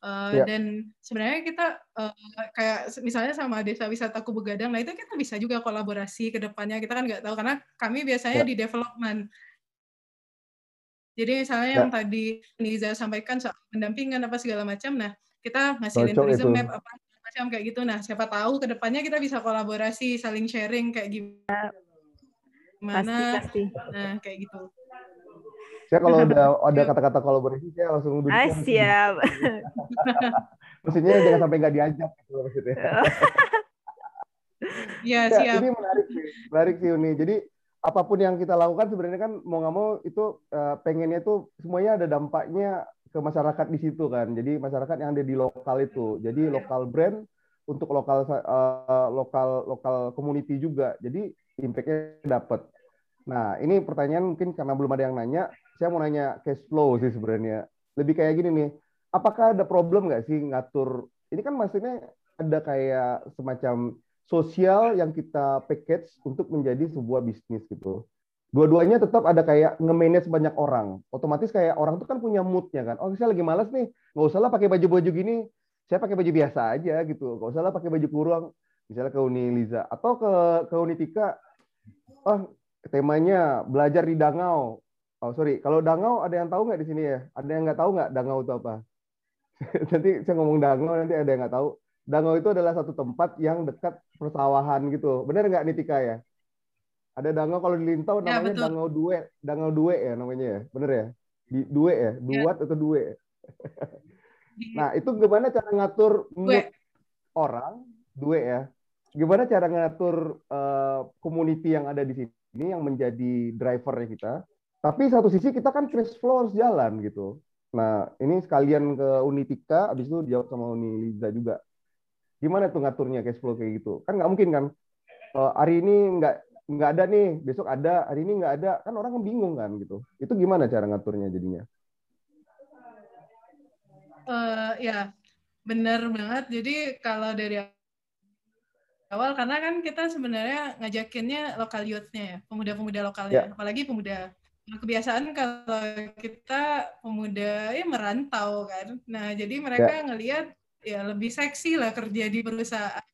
Uh, Ya. dan sebenarnya kita uh, kayak misalnya sama desa wisata Kubu Gadang, nah itu kita bisa juga kolaborasi ke depannya. Kita kan nggak tahu karena kami biasanya Ya. di development. Jadi misalnya Ya. yang tadi Niza sampaikan soal pendampingan apa segala macam, nah kita ngasih Cocok tourism itu. map apa segala macam kayak gitu. Nah siapa tahu ke depannya kita bisa kolaborasi, saling sharing kayak gimana. Pasti, pasti. Nah kayak gitu. saya kalau udah ada Yuk. kata-kata kolaborasi saya langsung duduk. Ah, siap. Maksudnya jangan sampai nggak diajak gitu maksudnya. Ya Ya, siap. ini menarik sih, menarik sih Uni. Jadi apa pun yang kita lakukan sebenarnya kan mau nggak mau itu eh, pengennya itu semuanya ada dampaknya ke masyarakat di situ kan. Jadi masyarakat yang ada di lokal itu. Jadi lokal brand untuk lokal eh, lokal lokal community juga. Jadi impact-nya dapat. Nah, ini pertanyaan mungkin karena belum ada yang nanya, saya mau nanya cash flow sih sebenarnya. Lebih kayak gini nih, apakah ada problem nggak sih ngatur? Ini kan maksudnya ada kayak semacam sosial yang kita package untuk menjadi sebuah bisnis gitu. Dua-duanya tetap ada kayak nge-manage banyak orang. Otomatis kayak orang tuh kan punya moodnya kan. Oh saya lagi malas nih, nggak usah lah pakai baju-baju gini. Saya pakai baju biasa aja gitu. Nggak usah lah pakai baju kurang. Misalnya ke Uni Liza atau ke ke Unitika. Oh temanya belajar di Dangau. Oh sorry, kalau Dangau ada yang tahu nggak di sini ya? Ada yang nggak tahu nggak Dangau itu apa? nanti saya ngomong Dangau nanti ada yang nggak tahu. Dangau itu adalah satu tempat yang dekat persawahan gitu. Benar nggak Nitika ya? Ada Dangau kalau di Lintau Ya, namanya betul. Dangau Due, Dangau Due ya namanya ya. Bener ya? Di Due ya, Duat atau Due. Nah, itu gimana cara ngatur mood Due. orang, Due ya. Gimana cara ngatur eh, community yang ada di sini yang menjadi drivernya kita. Tapi satu sisi kita kan cash flow harus jalan gitu. Nah, ini sekalian ke Unitika, habis itu dijawab sama Uni Liza juga. Gimana tuh ngaturnya cash flow kayak gitu? Kan nggak mungkin kan? Eh, hari ini nggak nggak ada nih, besok ada, hari ini nggak ada, kan orang bingung kan gitu. Itu gimana cara ngaturnya jadinya? Eh, ya, benar banget. Jadi kalau dari awal, karena kan kita sebenarnya ngajakinnya lokal youth-nya ya, pemuda-pemuda lokalnya. Apalagi pemuda. Nah, Kebiasaan kalau kita pemuda ya merantau kan. Nah, jadi mereka ngelihat ya lebih seksi lah kerja di perusahaan.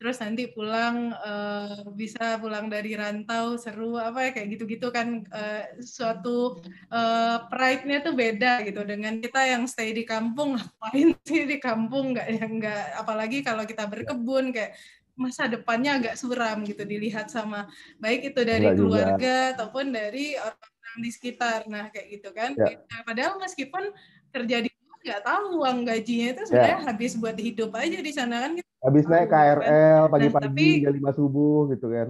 Terus nanti pulang eh, bisa pulang dari rantau seru apa ya kayak gitu-gitu kan eh, suatu eh, pride-nya tuh beda gitu dengan kita yang stay di kampung ngapain sih di kampung nggak nggak apalagi kalau kita berkebun kayak masa depannya agak suram gitu dilihat sama baik itu dari Enggak juga. keluarga ataupun dari orang di sekitar nah kayak gitu kan Ya. Nah, padahal meskipun kerja di luar nggak tahu uang gajinya itu sebenarnya habis buat hidup aja di sana kan kita Habis naik tahu, kan. KRL pagi-pagi jam 5 subuh gitu kan.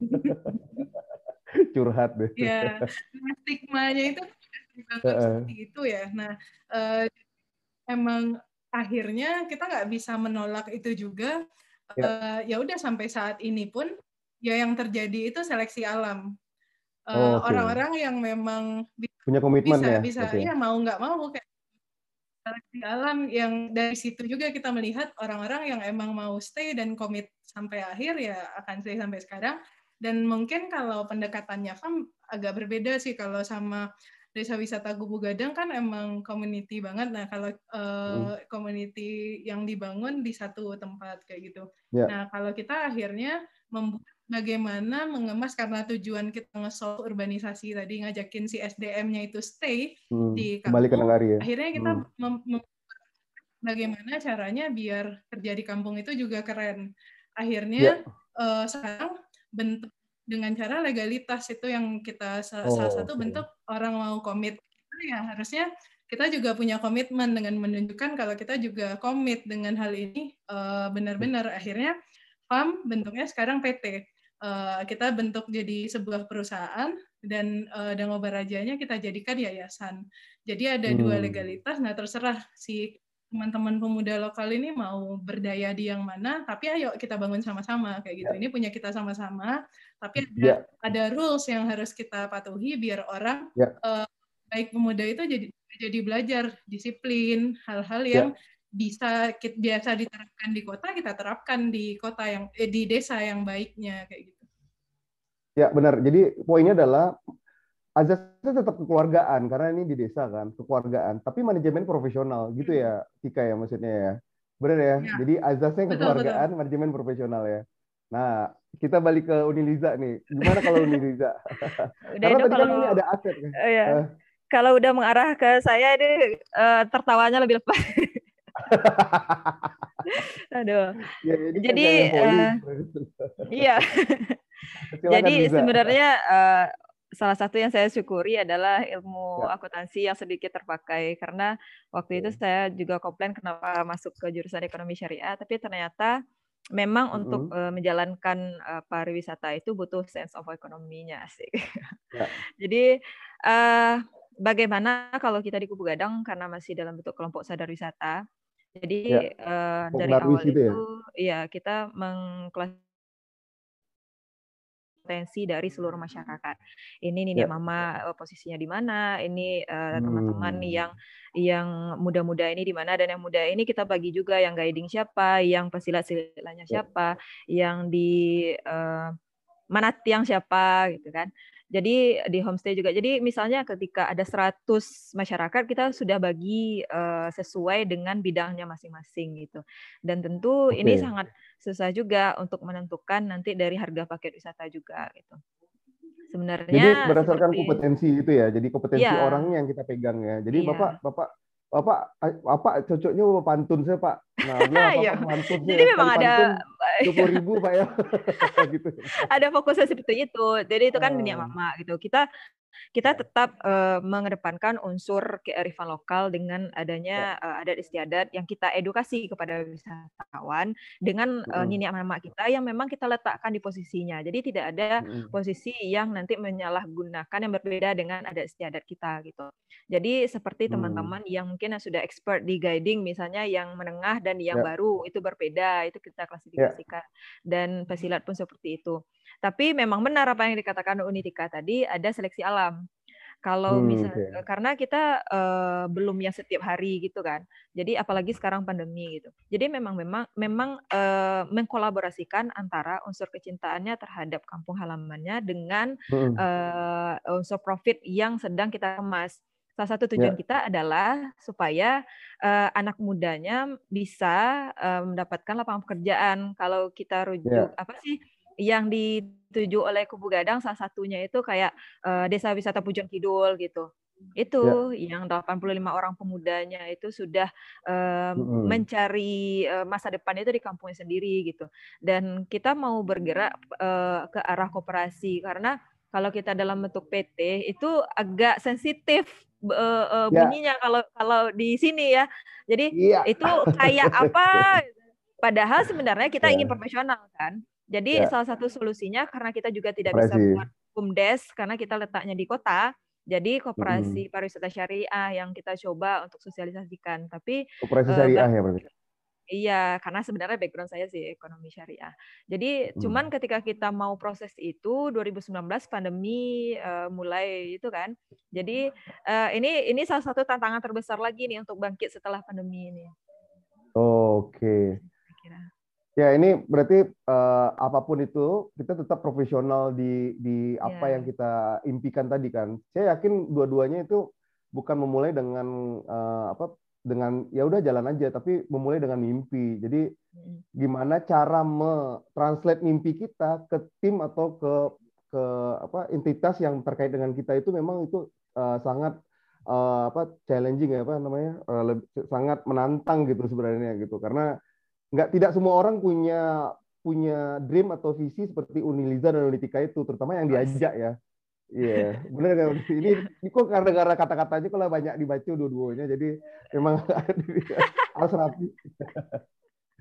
Curhat deh. ya nah, stigmanya itu Heeh. seperti itu ya nah eh, emang akhirnya kita nggak bisa menolak itu juga Eh, ya udah sampai saat ini pun ya yang terjadi itu seleksi alam Eh, Oh, orang-orang yang memang Punya komitmen bisa ya. bisa Oke. ya mau nggak mau kayak seleksi alam yang dari situ juga kita melihat orang-orang yang emang mau stay dan komit sampai akhir ya akan stay sampai sekarang. Dan mungkin kalau pendekatannya FAM agak berbeda sih kalau sama desa wisata Gubu Gadang kan emang community banget. Nah kalau eh, community yang dibangun di satu tempat kayak gitu. Ya. nah kalau kita akhirnya membuat bagaimana mengemas karena tujuan kita nge-solve urbanisasi tadi ngajakin si SDM-nya itu stay Hmm, di Kembali ke kampung, Nagari ya. akhirnya kita Hmm. mem- mem- bagaimana caranya biar kerja di kampung itu juga keren. Akhirnya eh, sekarang bentuk dengan cara legalitas itu yang kita Oh, salah satu oke. bentuk orang mau komit ya harusnya kita juga punya komitmen dengan menunjukkan kalau kita juga komit dengan hal ini eh, benar-benar akhirnya FAM bentuknya sekarang PT. Eh, kita bentuk jadi sebuah perusahaan dan uh, Danau Barajanya kita jadikan yayasan. Jadi ada hmm. dua legalitas. Nah terserah si teman-teman pemuda lokal ini mau berdaya di yang mana, tapi ayo kita bangun sama-sama kayak gitu. Ya. Ini punya kita sama-sama, tapi ada, ya. ada rules yang harus kita patuhi biar orang ya. uh, baik pemuda itu jadi jadi belajar disiplin, hal-hal ya. yang ya. Bisa kita, biasa diterapkan di kota kita terapkan di kota yang eh, di desa yang baiknya kayak gitu. Ya benar. Jadi poinnya adalah azasnya tetap kekeluargaan karena ini di desa kan kekeluargaan tapi manajemen profesional gitu ya Tika ya maksudnya ya benar ya, ya. jadi azasnya kekeluargaan betul, betul. manajemen profesional ya nah kita balik ke Uniliza nih gimana kalau Uniliza karena tadi kan ini ada aset kan uh, ya. uh. kalau udah mengarah ke saya ini uh, tertawanya lebih lepas Aduh. Ya, kan jadi uh, iya. Jadi sebenarnya uh, salah satu yang saya syukuri adalah ilmu ya. akuntansi yang sedikit terpakai karena waktu itu saya juga komplain kenapa masuk ke jurusan ekonomi syariah tapi ternyata memang mm -hmm. untuk uh, menjalankan uh, pariwisata itu butuh sense of ekonominya sih. Ya. Jadi uh, bagaimana kalau kita di Kubu Gadang karena masih dalam bentuk kelompok sadar wisata. Jadi ya. uh, dari awal gitu ya? itu ya kita mengklas potensi dari seluruh masyarakat. Ini nih ya. mama posisinya di mana, ini uh, teman-teman hmm. yang yang muda-muda ini di mana dan yang muda ini kita bagi juga yang guiding siapa, yang pesilat-silatnya ya. siapa, yang di uh, mana tiang siapa gitu kan. Jadi di homestay juga. Jadi misalnya ketika ada 100 masyarakat kita sudah bagi uh, sesuai dengan bidangnya masing-masing gitu. Dan tentu okay. ini sangat susah juga untuk menentukan nanti dari harga paket wisata juga gitu. Sebenarnya Jadi berdasarkan seperti, kompetensi itu ya. Jadi kompetensi ya. orangnya yang kita pegang ya. Jadi ya. Bapak Bapak Bapak, Bapak cocoknya pantun saya Pak. Nah, apa ya. pantun saya. Jadi memang ada dua ribu Pak ya. gitu. Ada fokusnya seperti itu. Jadi itu kan dunia mama gitu. Kita kita tetap uh, mengedepankan unsur kearifan lokal dengan adanya uh, adat istiadat yang kita edukasi kepada wisatawan dengan uh, nini mama kita yang memang kita letakkan di posisinya. Jadi tidak ada posisi yang nanti menyalahgunakan yang berbeda dengan adat istiadat kita gitu. Jadi seperti mm. teman-teman yang mungkin yang sudah expert di guiding misalnya yang menengah dan yang yeah. baru itu berbeda itu kita ya. klasifikasikan yeah. dan pesilat pun seperti itu. Tapi memang benar apa yang dikatakan Unitika tadi ada seleksi alam. Kalau hmm, misalnya okay. karena kita uh, belum yang setiap hari gitu kan. Jadi apalagi sekarang pandemi gitu. Jadi memang memang memang uh, mengkolaborasikan antara unsur kecintaannya terhadap kampung halamannya dengan hmm. uh, unsur profit yang sedang kita kemas. Salah satu tujuan yeah. kita adalah supaya uh, anak mudanya bisa uh, mendapatkan lapangan pekerjaan. Kalau kita rujuk yeah. apa sih yang dituju oleh Kubu Gadang salah satunya itu kayak uh, Desa Wisata Pujon Kidul gitu. Itu ya. yang 85 orang pemudanya itu sudah uh, mm-hmm. mencari uh, masa depan itu di kampungnya sendiri gitu. Dan kita mau bergerak uh, ke arah koperasi karena kalau kita dalam bentuk PT itu agak sensitif uh, uh, bunyinya kalau kalau di sini ya. Jadi yeah. itu kayak apa? Padahal sebenarnya kita yeah. ingin profesional kan. Jadi ya. salah satu solusinya karena kita juga tidak bisa buat bumdes karena kita letaknya di kota. Jadi koperasi hmm. pariwisata syariah yang kita coba untuk sosialisasikan. Tapi koperasi uh, syariah ya berarti. Iya, karena sebenarnya background saya sih ekonomi syariah. Jadi hmm. cuman ketika kita mau proses itu 2019 pandemi uh, mulai itu kan. Jadi uh, ini ini salah satu tantangan terbesar lagi nih untuk bangkit setelah pandemi ini. Oke. Okay. Ya ini berarti uh, apa pun itu kita tetap profesional di di apa yeah. yang kita impikan tadi kan. Saya yakin dua-duanya itu bukan memulai dengan uh, apa dengan ya udah jalan aja tapi memulai dengan mimpi. Jadi gimana cara me-translate mimpi kita ke tim atau ke ke apa entitas yang terkait dengan kita itu memang itu uh, sangat uh, apa challenging ya apa namanya uh, lebih, sangat menantang gitu sebenarnya gitu karena nggak tidak semua orang punya punya dream atau visi seperti Uniliza dan Unitika itu, terutama yang diajak ya. Iya, yeah. benar kan? Ini, ini kok karena kata-katanya kalau banyak dibaca dua-duanya, jadi memang harus rapi.